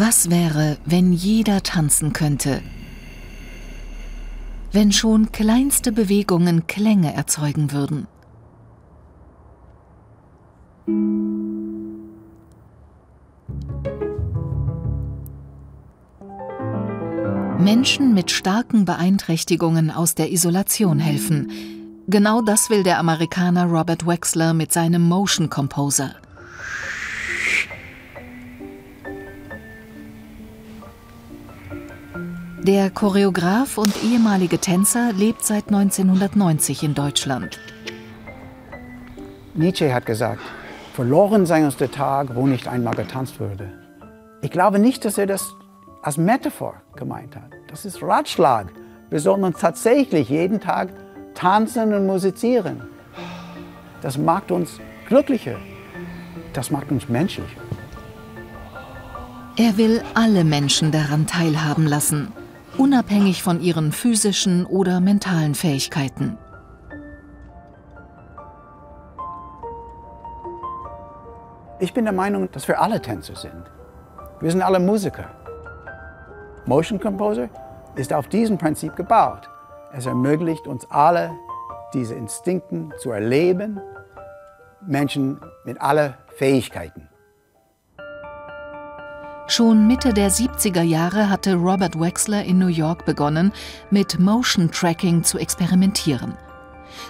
Was wäre, wenn jeder tanzen könnte? Wenn schon kleinste Bewegungen Klänge erzeugen würden? Menschen mit starken Beeinträchtigungen aus der Isolation helfen. Genau das will der Amerikaner Robert Wexler mit seinem Motion Composer. Der Choreograf und ehemalige Tänzer lebt seit 1990 in Deutschland. Nietzsche hat gesagt, verloren sei uns der Tag, wo nicht einmal getanzt würde. Ich glaube nicht, dass er das als Metaphor gemeint hat. Das ist Ratschlag. Wir sollten uns tatsächlich jeden Tag tanzen und musizieren. Das macht uns glücklicher. Das macht uns menschlicher. Er will alle Menschen daran teilhaben lassen, unabhängig von ihren physischen oder mentalen Fähigkeiten. Ich bin der Meinung, dass wir alle Tänzer sind. Wir sind alle Musiker. Motion Composer ist auf diesem Prinzip gebaut. Es ermöglicht uns alle, diese Instinkten zu erleben, Menschen mit allen Fähigkeiten. Schon Mitte der 70er Jahre hatte Robert Wexler in New York begonnen, mit Motion Tracking zu experimentieren.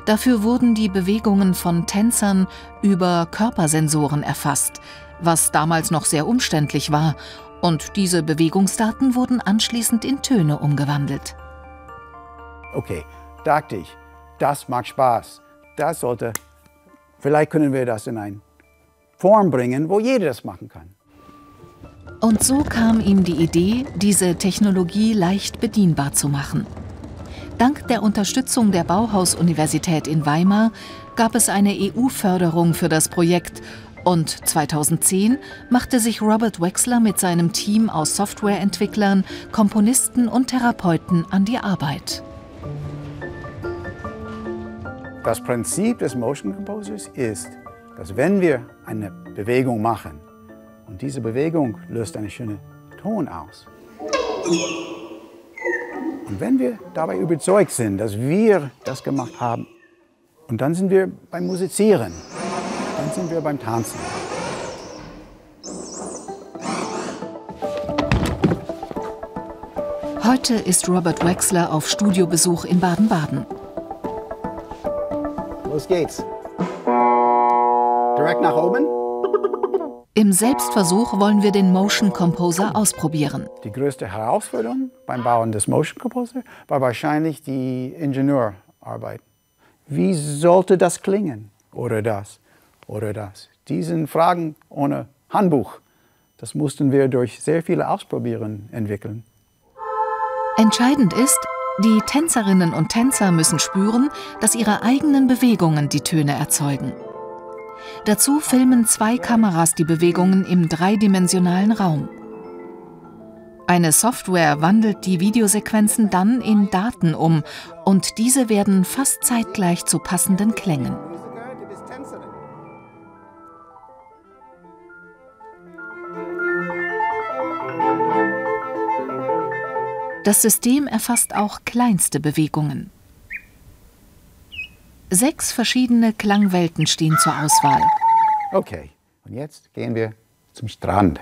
Dafür wurden die Bewegungen von Tänzern über Körpersensoren erfasst, was damals noch sehr umständlich war und diese Bewegungsdaten wurden anschließend in Töne umgewandelt. Okay, dachte ich, das macht Spaß. Das sollte, vielleicht können wir das in eine Form bringen, wo jeder das machen kann. Und so kam ihm die Idee, diese Technologie leicht bedienbar zu machen. Dank der Unterstützung der Bauhaus-Universität in Weimar gab es eine EU-Förderung für das Projekt und 2010 machte sich Robert Wexler mit seinem Team aus Softwareentwicklern, Komponisten und Therapeuten an die Arbeit. Das Prinzip des Motion Composers ist, dass wenn wir eine Bewegung machen und diese Bewegung löst einen schönen Ton aus. Und wenn wir dabei überzeugt sind, dass wir das gemacht haben, und dann sind wir beim Musizieren dann sind wir beim Tanzen. Heute ist Robert Wexler auf Studiobesuch in Baden-Baden. Los geht's. Direkt nach oben. Im Selbstversuch wollen wir den Motion Composer ausprobieren. Die größte Herausforderung beim Bauen des Motion Composer war wahrscheinlich die Ingenieurarbeit. Wie sollte das klingen oder das? oder das? Diesen Fragen ohne Handbuch, das mussten wir durch sehr viele Ausprobieren entwickeln. Entscheidend ist, die Tänzerinnen und Tänzer müssen spüren, dass ihre eigenen Bewegungen die Töne erzeugen. Dazu filmen zwei Kameras die Bewegungen im dreidimensionalen Raum. Eine Software wandelt die Videosequenzen dann in Daten um und diese werden fast zeitgleich zu passenden Klängen. Das System erfasst auch kleinste Bewegungen. Sechs verschiedene Klangwelten stehen zur Auswahl. Okay, und jetzt gehen wir zum Strand.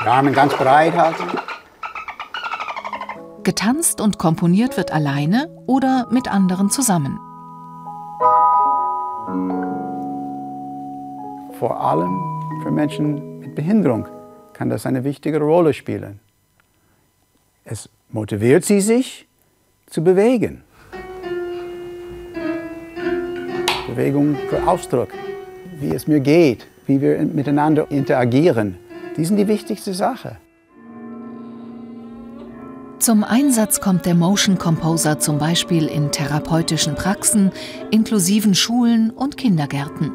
Die Arme ganz breit halten. Getanzt und komponiert wird alleine oder mit anderen zusammen. Vor allem für Menschen mit Behinderung kann das eine wichtige Rolle spielen. Es motiviert sie, sich zu bewegen. Bewegung für Ausdruck, wie es mir geht, wie wir miteinander interagieren. Die sind die wichtigste Sache. Zum Einsatz kommt der Motion Composer zum Beispiel in therapeutischen Praxen, inklusiven Schulen und Kindergärten.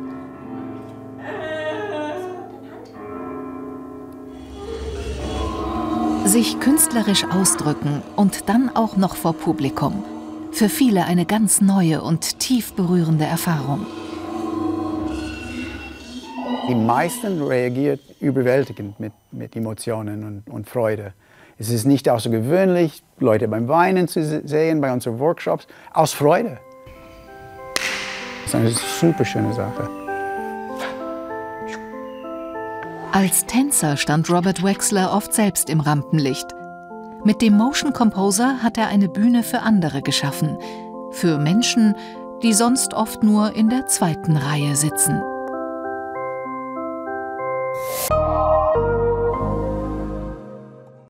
Sich künstlerisch ausdrücken und dann auch noch vor Publikum. Für viele eine ganz neue und tief berührende Erfahrung. Die meisten reagieren überwältigend mit, mit Emotionen und, und Freude. Es ist nicht außergewöhnlich, Leute beim Weinen zu sehen, bei unseren Workshops, aus Freude. Das ist eine super schöne Sache. Als Tänzer stand Robert Wexler oft selbst im Rampenlicht. Mit dem Motion Composer hat er eine Bühne für andere geschaffen, für Menschen, die sonst oft nur in der zweiten Reihe sitzen.